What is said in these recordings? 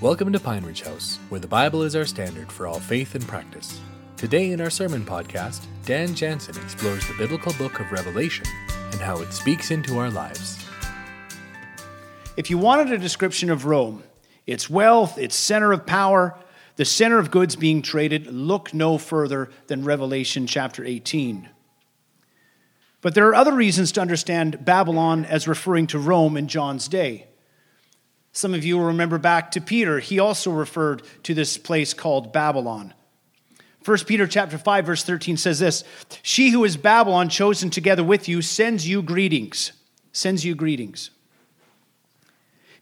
Welcome to Pine Ridge House, where the Bible is our standard for all faith and practice. Today in our sermon podcast, Dan Jansen explores the biblical book of Revelation and how it speaks into our lives. If you wanted a description of Rome, its wealth, its center of power, the center of goods being traded, look no further than Revelation chapter 18. But there are other reasons to understand Babylon as referring to Rome in John's day. Some of you will remember back to Peter. He also referred to this place called Babylon. 1 Peter chapter 5 verse 13 says this, "She who is Babylon chosen together with you sends you greetings." Sends you greetings.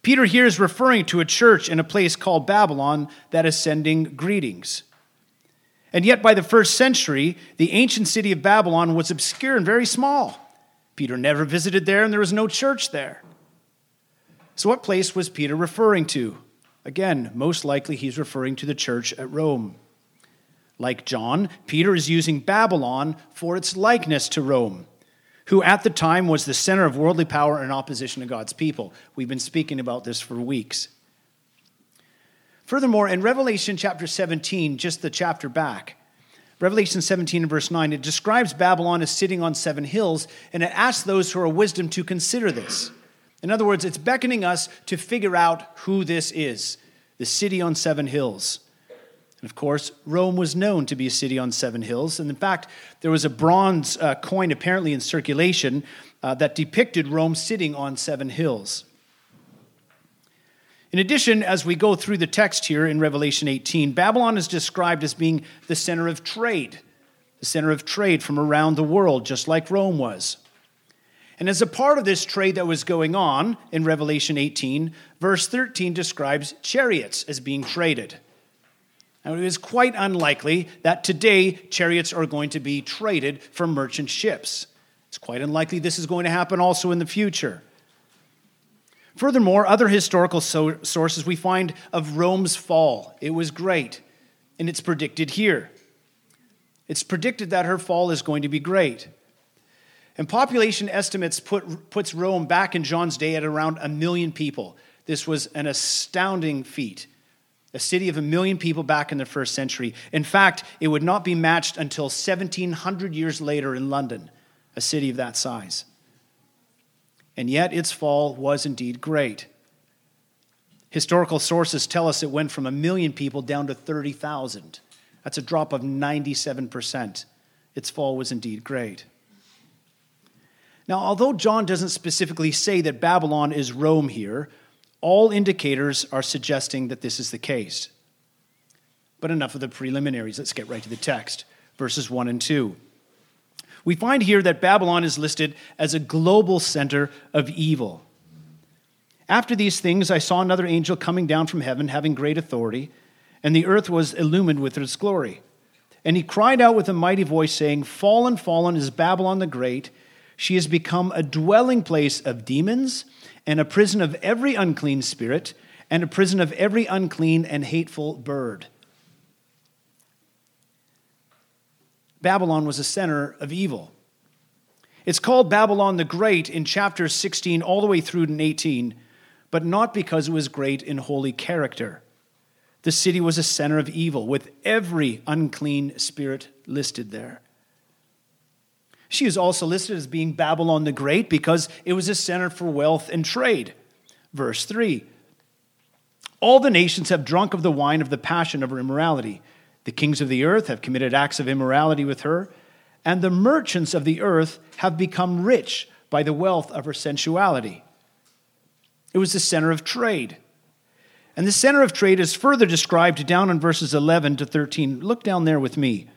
Peter here is referring to a church in a place called Babylon that is sending greetings. And yet, by the first century, the ancient city of Babylon was obscure and very small. Peter never visited there, and there was no church there. So, what place was Peter referring to? Again, most likely he's referring to the church at Rome. Like John, Peter is using Babylon for its likeness to Rome, who at the time was the center of worldly power in opposition to God's people. We've been speaking about this for weeks. Furthermore, in Revelation chapter 17, just the chapter back, Revelation 17 and verse 9, it describes Babylon as sitting on seven hills, and it asks those who are wisdom to consider this. In other words, it's beckoning us to figure out who this is the city on seven hills. And of course, Rome was known to be a city on seven hills. And in fact, there was a bronze uh, coin apparently in circulation uh, that depicted Rome sitting on seven hills. In addition, as we go through the text here in Revelation 18, Babylon is described as being the center of trade, the center of trade from around the world, just like Rome was. And as a part of this trade that was going on in Revelation 18, verse 13 describes chariots as being traded. Now, it is quite unlikely that today chariots are going to be traded for merchant ships. It's quite unlikely this is going to happen also in the future. Furthermore, other historical so- sources we find of Rome's fall. It was great, and it's predicted here. It's predicted that her fall is going to be great. And population estimates put, puts Rome back in John's day at around a million people. This was an astounding feat. A city of a million people back in the first century. In fact, it would not be matched until 1700 years later in London, a city of that size. And yet, its fall was indeed great. Historical sources tell us it went from a million people down to 30,000. That's a drop of 97%. Its fall was indeed great. Now, although John doesn't specifically say that Babylon is Rome here, all indicators are suggesting that this is the case. But enough of the preliminaries. Let's get right to the text, verses 1 and 2. We find here that Babylon is listed as a global center of evil. After these things, I saw another angel coming down from heaven, having great authority, and the earth was illumined with its glory. And he cried out with a mighty voice, saying, Fallen, fallen is Babylon the Great she has become a dwelling place of demons and a prison of every unclean spirit and a prison of every unclean and hateful bird. Babylon was a center of evil. It's called Babylon the Great in chapters 16 all the way through to 18, but not because it was great in holy character. The city was a center of evil, with every unclean spirit listed there. She is also listed as being Babylon the Great because it was a center for wealth and trade. Verse 3 All the nations have drunk of the wine of the passion of her immorality. The kings of the earth have committed acts of immorality with her, and the merchants of the earth have become rich by the wealth of her sensuality. It was the center of trade. And the center of trade is further described down in verses 11 to 13. Look down there with me.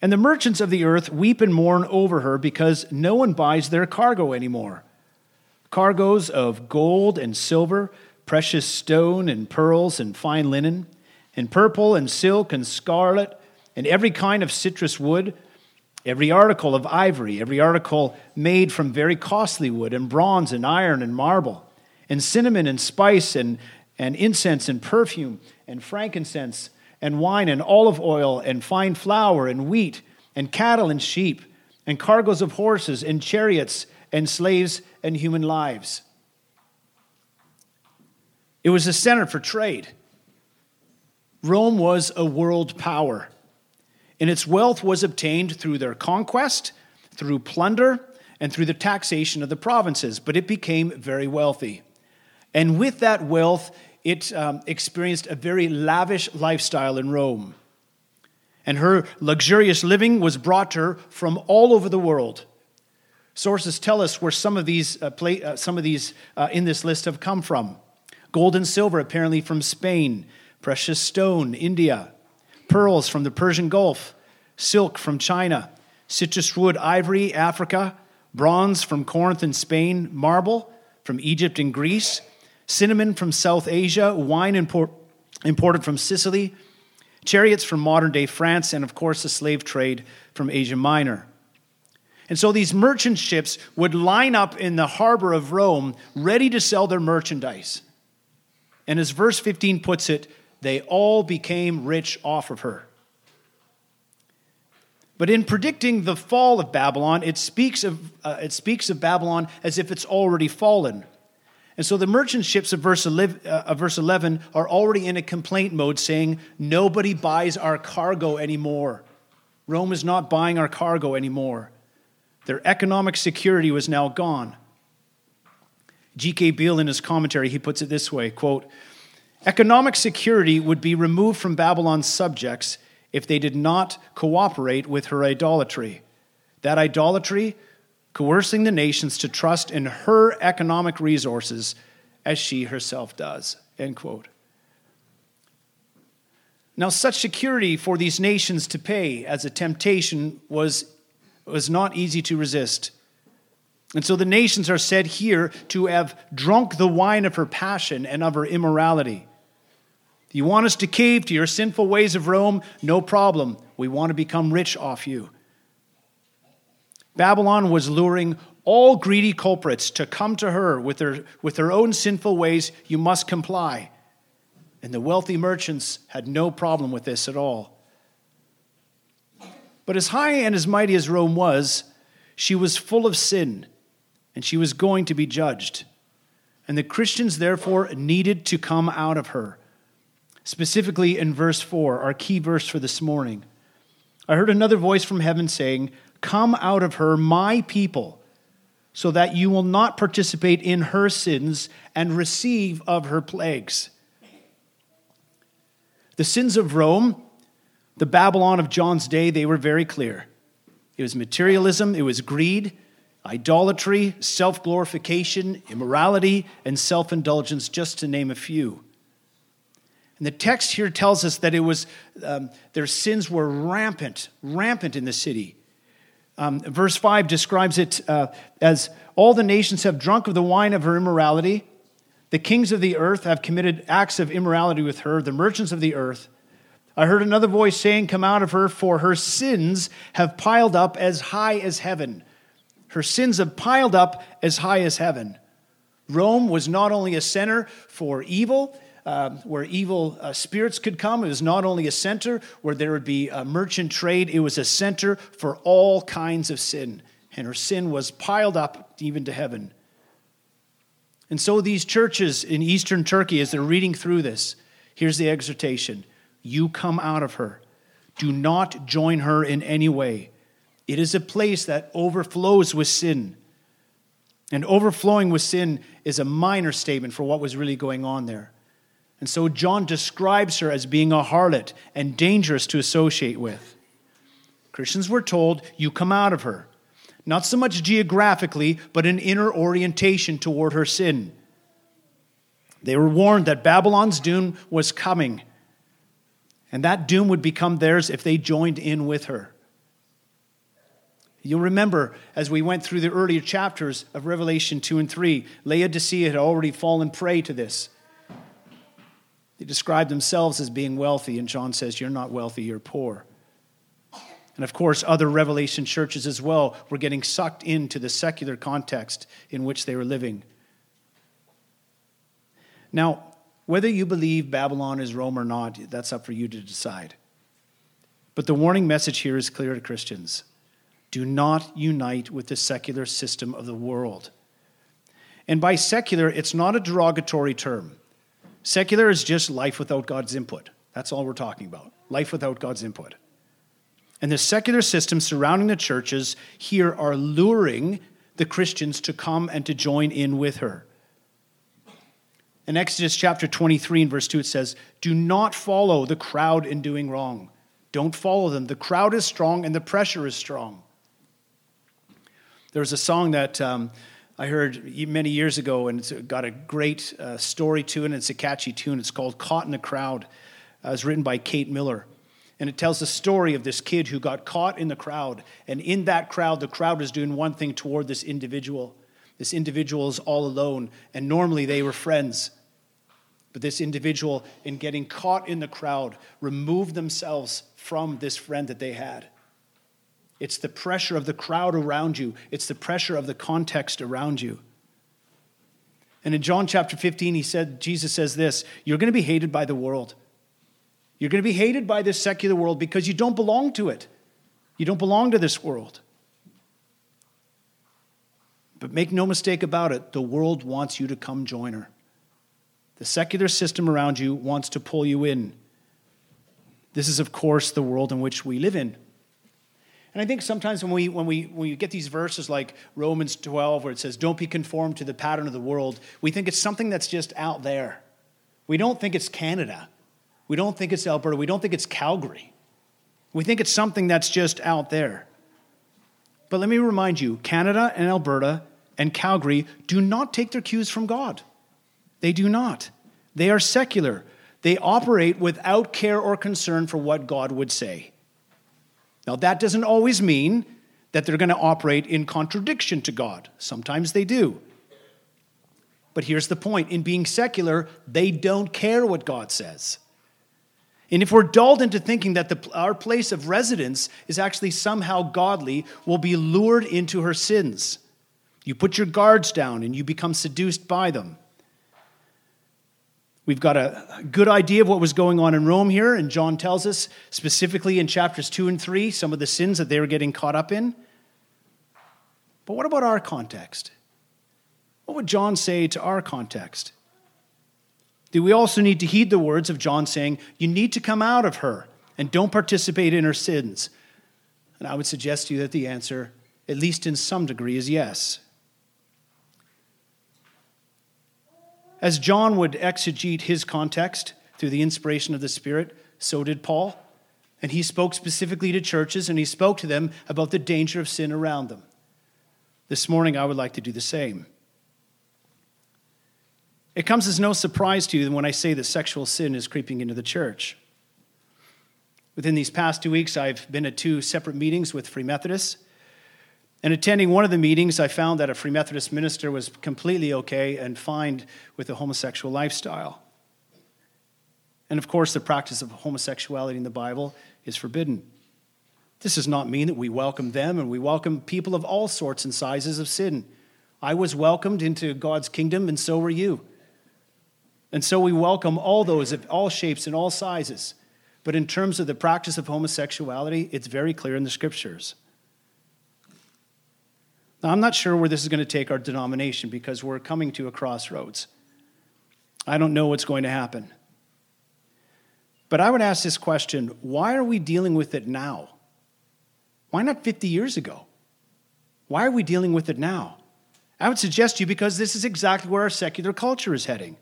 And the merchants of the earth weep and mourn over her because no one buys their cargo anymore. Cargoes of gold and silver, precious stone and pearls and fine linen, and purple and silk and scarlet, and every kind of citrus wood, every article of ivory, every article made from very costly wood, and bronze and iron and marble, and cinnamon and spice and, and incense and perfume and frankincense and wine and olive oil and fine flour and wheat and cattle and sheep and cargoes of horses and chariots and slaves and human lives. It was a center for trade. Rome was a world power, and its wealth was obtained through their conquest, through plunder, and through the taxation of the provinces, but it became very wealthy. And with that wealth, it um, experienced a very lavish lifestyle in Rome. And her luxurious living was brought to her from all over the world. Sources tell us where some of these, uh, play, uh, some of these uh, in this list have come from. Gold and silver, apparently from Spain, precious stone, India, pearls from the Persian Gulf, silk from China, citrus wood, ivory, Africa, bronze from Corinth and Spain, marble from Egypt and Greece, cinnamon from South Asia, wine import, imported from Sicily, chariots from modern day France, and of course the slave trade from Asia Minor. And so these merchant ships would line up in the harbor of Rome ready to sell their merchandise. And as verse 15 puts it, they all became rich off of her. But in predicting the fall of Babylon, it speaks of, uh, it speaks of Babylon as if it's already fallen. And so the merchant ships of verse 11, uh, of verse 11 are already in a complaint mode, saying, Nobody buys our cargo anymore. Rome is not buying our cargo anymore. Their economic security was now gone. G.K. Beale, in his commentary, he puts it this way quote, Economic security would be removed from Babylon's subjects if they did not cooperate with her idolatry. That idolatry, coercing the nations to trust in her economic resources as she herself does. End quote. Now, such security for these nations to pay as a temptation was, was not easy to resist. And so the nations are said here to have drunk the wine of her passion and of her immorality. You want us to cave to your sinful ways of Rome? No problem. We want to become rich off you. Babylon was luring all greedy culprits to come to her with their, with their own sinful ways. You must comply. And the wealthy merchants had no problem with this at all. But as high and as mighty as Rome was, she was full of sin, and she was going to be judged. And the Christians, therefore, needed to come out of her specifically in verse 4, our key verse for this morning. I heard another voice from heaven saying, Come out of her, my people, so that you will not participate in her sins and receive of her plagues. The sins of Rome, the Babylon of John's day, they were very clear. It was materialism, it was greed, idolatry, self glorification, immorality, and self indulgence, just to name a few. And the text here tells us that it was um, their sins were rampant, rampant in the city. Um, verse 5 describes it uh, as all the nations have drunk of the wine of her immorality. The kings of the earth have committed acts of immorality with her, the merchants of the earth. I heard another voice saying, Come out of her, for her sins have piled up as high as heaven. Her sins have piled up as high as heaven. Rome was not only a center for evil, um, where evil uh, spirits could come. It was not only a center where there would be a merchant trade, it was a center for all kinds of sin. And her sin was piled up even to heaven. And so, these churches in eastern Turkey, as they're reading through this, here's the exhortation You come out of her. Do not join her in any way. It is a place that overflows with sin. And overflowing with sin is a minor statement for what was really going on there. And so John describes her as being a harlot and dangerous to associate with. Christians were told, You come out of her. Not so much geographically, but an inner orientation toward her sin. They were warned that Babylon's doom was coming, and that doom would become theirs if they joined in with her. You'll remember as we went through the earlier chapters of Revelation 2 and 3, Laodicea had already fallen prey to this. They describe themselves as being wealthy, and John says, You're not wealthy, you're poor. And of course, other Revelation churches as well were getting sucked into the secular context in which they were living. Now, whether you believe Babylon is Rome or not, that's up for you to decide. But the warning message here is clear to Christians do not unite with the secular system of the world. And by secular, it's not a derogatory term. Secular is just life without God's input. That's all we're talking about. Life without God's input. And the secular systems surrounding the churches here are luring the Christians to come and to join in with her. In Exodus chapter 23 and verse 2, it says, Do not follow the crowd in doing wrong. Don't follow them. The crowd is strong and the pressure is strong. There was a song that um, I heard many years ago, and it's got a great uh, story to it, and it's a catchy tune. It's called Caught in the Crowd. Uh, it was written by Kate Miller. And it tells the story of this kid who got caught in the crowd. And in that crowd, the crowd is doing one thing toward this individual. This individual is all alone. And normally they were friends. But this individual, in getting caught in the crowd, removed themselves from this friend that they had. It's the pressure of the crowd around you, it's the pressure of the context around you. And in John chapter 15, he said, Jesus says this You're going to be hated by the world. You're going to be hated by this secular world because you don't belong to it. You don't belong to this world. But make no mistake about it, the world wants you to come join her. The secular system around you wants to pull you in. This is, of course, the world in which we live in. And I think sometimes when we, when we, when we get these verses like Romans 12, where it says, Don't be conformed to the pattern of the world, we think it's something that's just out there. We don't think it's Canada. We don't think it's Alberta. We don't think it's Calgary. We think it's something that's just out there. But let me remind you Canada and Alberta and Calgary do not take their cues from God. They do not. They are secular. They operate without care or concern for what God would say. Now, that doesn't always mean that they're going to operate in contradiction to God. Sometimes they do. But here's the point in being secular, they don't care what God says. And if we're dulled into thinking that the, our place of residence is actually somehow godly, we'll be lured into her sins. You put your guards down and you become seduced by them. We've got a good idea of what was going on in Rome here, and John tells us specifically in chapters 2 and 3 some of the sins that they were getting caught up in. But what about our context? What would John say to our context? Do we also need to heed the words of John saying, You need to come out of her and don't participate in her sins? And I would suggest to you that the answer, at least in some degree, is yes. As John would exegete his context through the inspiration of the Spirit, so did Paul. And he spoke specifically to churches and he spoke to them about the danger of sin around them. This morning, I would like to do the same. It comes as no surprise to you when I say that sexual sin is creeping into the church. Within these past two weeks, I've been at two separate meetings with Free Methodists. And attending one of the meetings, I found that a Free Methodist minister was completely okay and fine with a homosexual lifestyle. And of course, the practice of homosexuality in the Bible is forbidden. This does not mean that we welcome them and we welcome people of all sorts and sizes of sin. I was welcomed into God's kingdom, and so were you. And so we welcome all those of all shapes and all sizes. But in terms of the practice of homosexuality, it's very clear in the scriptures. Now, I'm not sure where this is going to take our denomination because we're coming to a crossroads. I don't know what's going to happen. But I would ask this question why are we dealing with it now? Why not 50 years ago? Why are we dealing with it now? I would suggest to you because this is exactly where our secular culture is heading.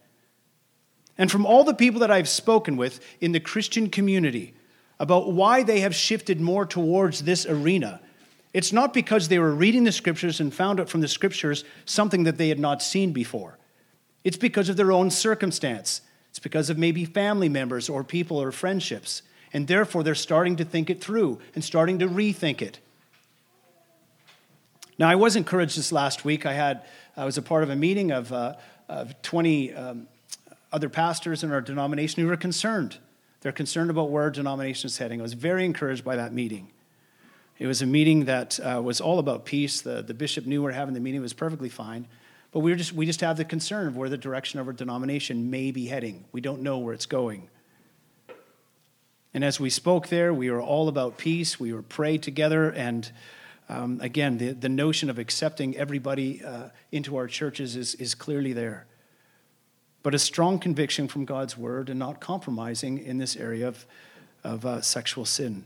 And from all the people that I've spoken with in the Christian community about why they have shifted more towards this arena, it's not because they were reading the scriptures and found out from the scriptures something that they had not seen before. It's because of their own circumstance. It's because of maybe family members or people or friendships. And therefore, they're starting to think it through and starting to rethink it. Now, I was encouraged this last week. I had I was a part of a meeting of, uh, of 20 um, other pastors in our denomination who were concerned. They're concerned about where our denomination is heading. I was very encouraged by that meeting. It was a meeting that uh, was all about peace. The, the bishop knew we were having the meeting, it was perfectly fine. But we, were just, we just have the concern of where the direction of our denomination may be heading. We don't know where it's going. And as we spoke there, we were all about peace. We were prayed together. And um, again, the, the notion of accepting everybody uh, into our churches is, is clearly there. but a strong conviction from God's word and not compromising in this area of, of uh, sexual sin.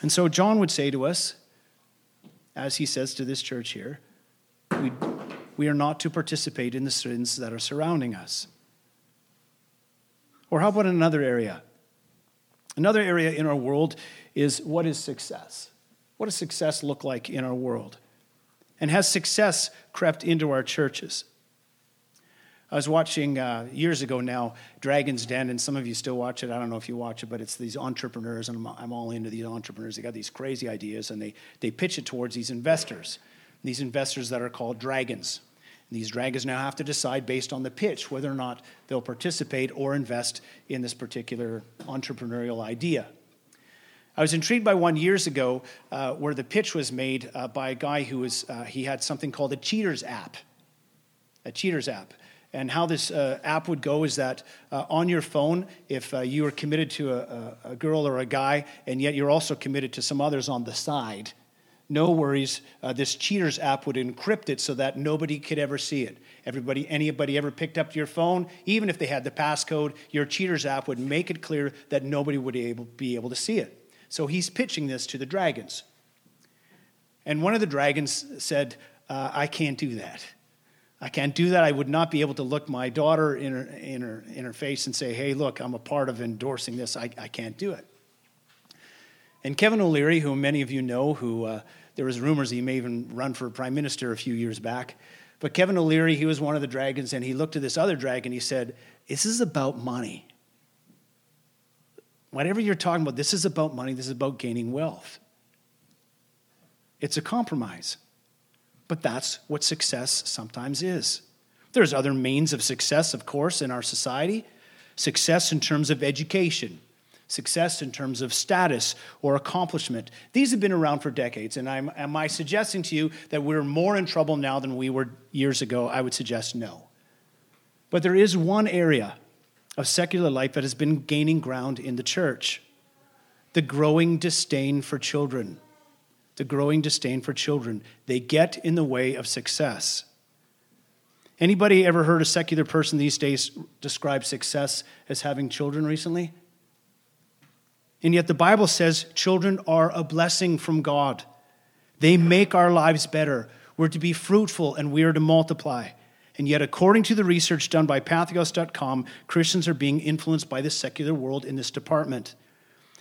And so John would say to us, as he says to this church here, we, we are not to participate in the sins that are surrounding us. Or how about another area? Another area in our world is what is success? What does success look like in our world? And has success crept into our churches? I was watching uh, years ago now Dragon's Den, and some of you still watch it. I don't know if you watch it, but it's these entrepreneurs, and I'm, I'm all into these entrepreneurs. They got these crazy ideas, and they, they pitch it towards these investors, these investors that are called dragons. And these dragons now have to decide based on the pitch whether or not they'll participate or invest in this particular entrepreneurial idea. I was intrigued by one years ago uh, where the pitch was made uh, by a guy who was, uh, he had something called a cheaters app. A cheaters app. And how this uh, app would go is that uh, on your phone, if uh, you are committed to a, a, girl or a guy, and yet you're also committed to some others on the side, no worries. Uh, this cheaters app would encrypt it so that nobody could ever see it. Everybody, anybody ever picked up your phone, even if they had the passcode, your cheaters app would make it clear that nobody would able, be able to see it. So he's pitching this to the dragons. And one of the dragons said, uh, I can't do that. I can't do that. I would not be able to look my daughter in her, in her, in her face and say, hey, look, I'm a part of endorsing this. I, I can't do it. And Kevin O'Leary, who many of you know, who uh, there was rumors he may even run for prime minister a few years back. But Kevin O'Leary, he was one of the dragons, and he looked at this other dragon. He said, This is about money. Whatever you're talking about, this is about money. This is about gaining wealth. It's a compromise. But that's what success sometimes is. There's other means of success, of course, in our society. Success in terms of education, success in terms of status or accomplishment. These have been around for decades. And I'm, am I suggesting to you that we're more in trouble now than we were years ago? I would suggest no. But there is one area of secular life that has been gaining ground in the church the growing disdain for children the growing disdain for children. They get in the way of success. Anybody ever heard a secular person these days describe success as having children recently? And yet the Bible says children are a blessing from God. They make our lives better. We're to be fruitful and we are to multiply. And yet, according to the research done by pathos.com, Christians are being influenced by the secular world in this department.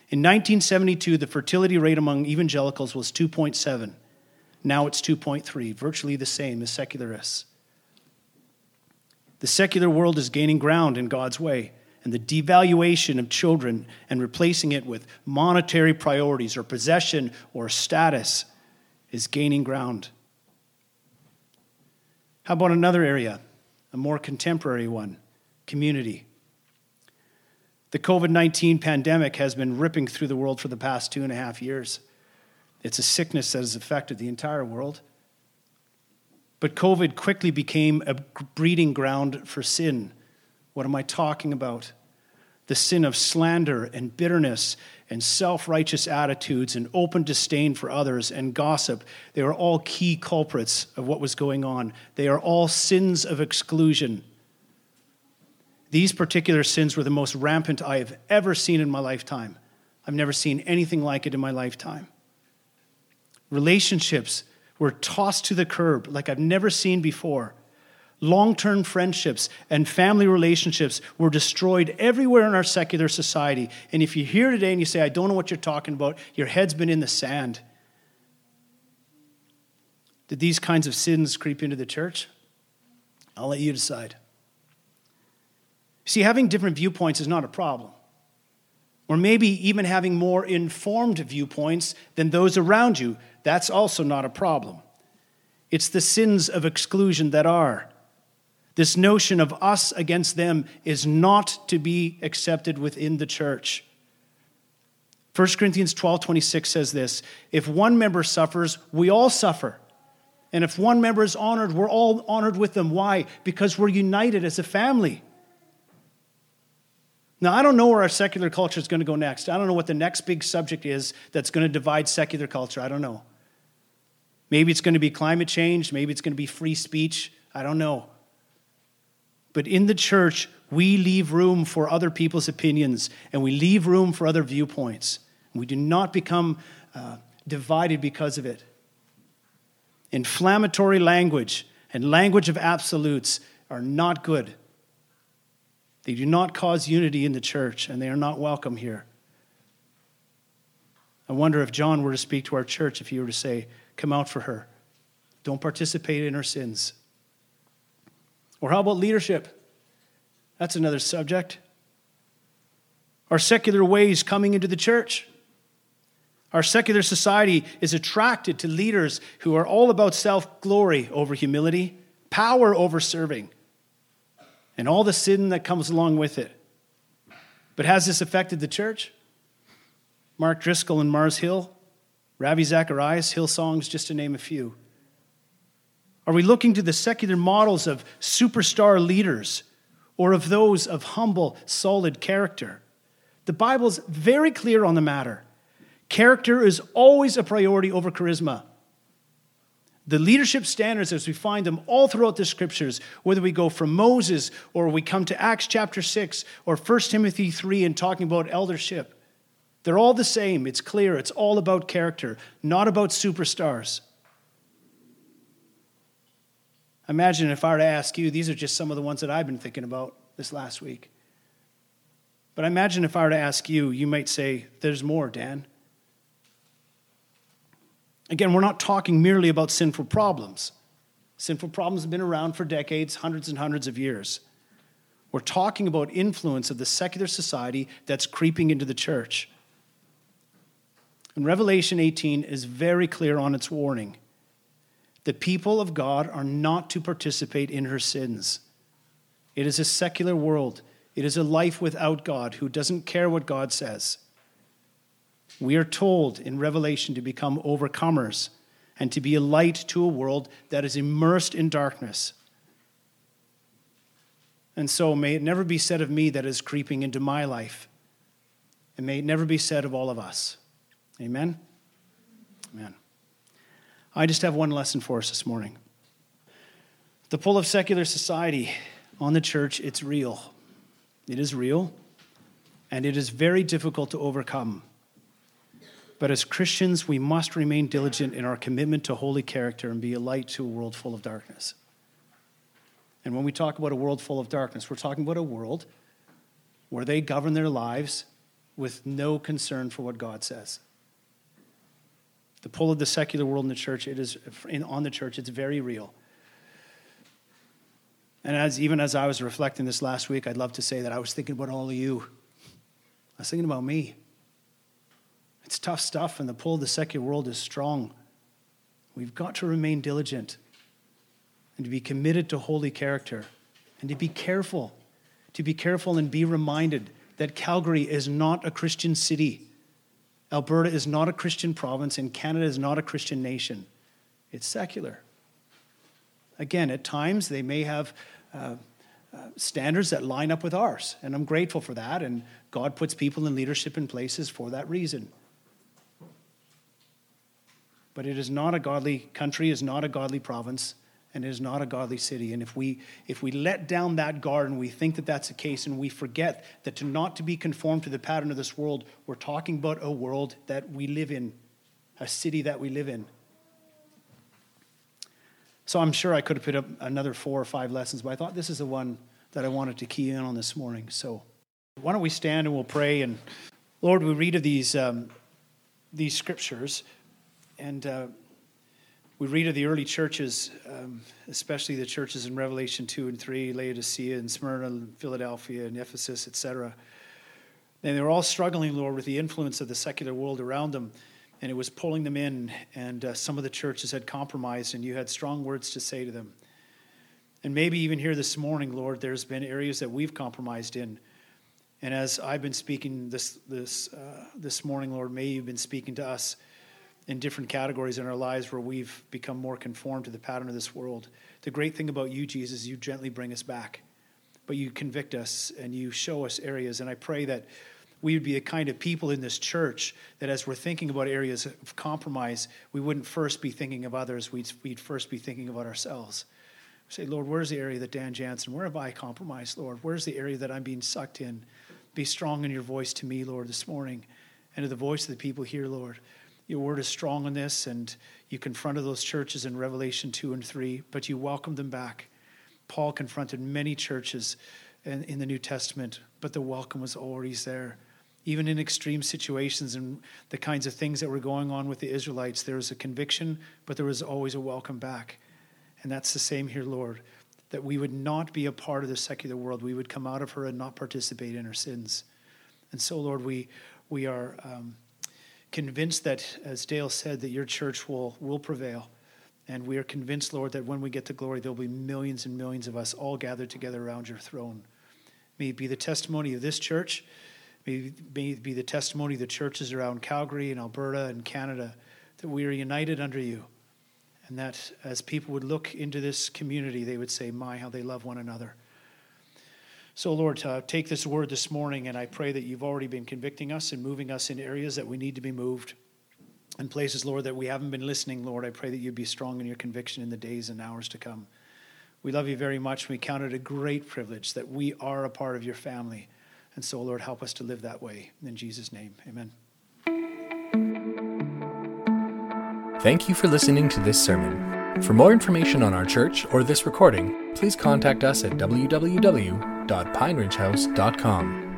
In 1972, the fertility rate among evangelicals was 2.7. Now it's 2.3, virtually the same as secularists. The secular world is gaining ground in God's way, and the devaluation of children and replacing it with monetary priorities or possession or status is gaining ground. How about another area, a more contemporary one community? The COVID 19 pandemic has been ripping through the world for the past two and a half years. It's a sickness that has affected the entire world. But COVID quickly became a breeding ground for sin. What am I talking about? The sin of slander and bitterness and self righteous attitudes and open disdain for others and gossip. They are all key culprits of what was going on. They are all sins of exclusion. These particular sins were the most rampant I have ever seen in my lifetime. I've never seen anything like it in my lifetime. Relationships were tossed to the curb like I've never seen before. Long term friendships and family relationships were destroyed everywhere in our secular society. And if you're here today and you say, I don't know what you're talking about, your head's been in the sand. Did these kinds of sins creep into the church? I'll let you decide. See, having different viewpoints is not a problem. Or maybe even having more informed viewpoints than those around you, that's also not a problem. It's the sins of exclusion that are. This notion of us against them is not to be accepted within the church. 1 Corinthians 12 26 says this If one member suffers, we all suffer. And if one member is honored, we're all honored with them. Why? Because we're united as a family. Now, I don't know where our secular culture is going to go next. I don't know what the next big subject is that's going to divide secular culture. I don't know. Maybe it's going to be climate change. Maybe it's going to be free speech. I don't know. But in the church, we leave room for other people's opinions and we leave room for other viewpoints. We do not become uh, divided because of it. Inflammatory language and language of absolutes are not good. They do not cause unity in the church, and they are not welcome here. I wonder if John were to speak to our church, if he were to say, Come out for her. Don't participate in her sins. Or how about leadership? That's another subject. Our secular ways coming into the church. Our secular society is attracted to leaders who are all about self glory over humility, power over serving, and all the sin that comes along with it. But has this affected the church? Mark Driscoll and Mars Hill, Ravi Zacharias, Hillsongs, just to name a few. Are we looking to the secular models of superstar leaders or of those of humble, solid character? The Bible's very clear on the matter. Character is always a priority over charisma. The leadership standards, as we find them all throughout the scriptures, whether we go from Moses or we come to Acts chapter 6 or 1 Timothy 3 and talking about eldership, they're all the same. It's clear. It's all about character, not about superstars. Imagine if I were to ask you, these are just some of the ones that I've been thinking about this last week. But imagine if I were to ask you, you might say, There's more, Dan. Again, we're not talking merely about sinful problems. Sinful problems have been around for decades, hundreds and hundreds of years. We're talking about influence of the secular society that's creeping into the church. And Revelation 18 is very clear on its warning. The people of God are not to participate in her sins. It is a secular world. It is a life without God who doesn't care what God says. We are told in Revelation to become overcomers and to be a light to a world that is immersed in darkness. And so may it never be said of me that is creeping into my life. And may it never be said of all of us. Amen? Amen. I just have one lesson for us this morning. The pull of secular society on the church, it's real. It is real, and it is very difficult to overcome. But as Christians, we must remain diligent in our commitment to holy character and be a light to a world full of darkness. And when we talk about a world full of darkness, we're talking about a world where they govern their lives with no concern for what God says the pull of the secular world in the church, it is in, on the church, it's very real. And as even as I was reflecting this last week, I'd love to say that I was thinking about all of you. I was thinking about me. It's tough stuff, and the pull of the secular world is strong. We've got to remain diligent and to be committed to holy character and to be careful, to be careful and be reminded that Calgary is not a Christian city. Alberta is not a Christian province and Canada is not a Christian nation. It's secular. Again, at times they may have uh, uh, standards that line up with ours, and I'm grateful for that, and God puts people in leadership in places for that reason. But it is not a godly country, is not a godly province, and it is not a godly city. And if we, if we let down that guard and we think that that's the case and we forget that to not to be conformed to the pattern of this world, we're talking about a world that we live in, a city that we live in. So I'm sure I could have put up another four or five lessons, but I thought this is the one that I wanted to key in on this morning. So why don't we stand and we'll pray and Lord, we read of these um, these scriptures and uh, we read of the early churches, um, especially the churches in Revelation 2 and 3, Laodicea and Smyrna and Philadelphia and Ephesus, etc. And they were all struggling, Lord, with the influence of the secular world around them, and it was pulling them in. And uh, some of the churches had compromised, and you had strong words to say to them. And maybe even here this morning, Lord, there's been areas that we've compromised in. And as I've been speaking this, this, uh, this morning, Lord, may you've been speaking to us in different categories in our lives where we've become more conformed to the pattern of this world. The great thing about you, Jesus, you gently bring us back, but you convict us and you show us areas. And I pray that we would be the kind of people in this church that as we're thinking about areas of compromise, we wouldn't first be thinking of others, we'd, we'd first be thinking about ourselves. Say, Lord, where's the area that Dan Jansen, where have I compromised, Lord? Where's the area that I'm being sucked in? Be strong in your voice to me, Lord, this morning, and to the voice of the people here, Lord. Your word is strong on this, and you confronted those churches in Revelation 2 and 3, but you welcomed them back. Paul confronted many churches in, in the New Testament, but the welcome was always there. Even in extreme situations and the kinds of things that were going on with the Israelites, there was a conviction, but there was always a welcome back. And that's the same here, Lord, that we would not be a part of the secular world. We would come out of her and not participate in her sins. And so, Lord, we, we are um, convinced that, as Dale said, that your church will, will prevail. And we are convinced, Lord, that when we get to glory, there'll be millions and millions of us all gathered together around your throne. May it be the testimony of this church. May, may it be the testimony of the churches around Calgary and Alberta and Canada that we are united under you. And that as people would look into this community, they would say, My, how they love one another. So, Lord, uh, take this word this morning, and I pray that you've already been convicting us and moving us in areas that we need to be moved. In places, Lord, that we haven't been listening, Lord, I pray that you'd be strong in your conviction in the days and hours to come. We love you very much. We count it a great privilege that we are a part of your family. And so, Lord, help us to live that way. In Jesus' name, amen. Thank you for listening to this sermon. For more information on our church or this recording, please contact us at www.pineridgehouse.com.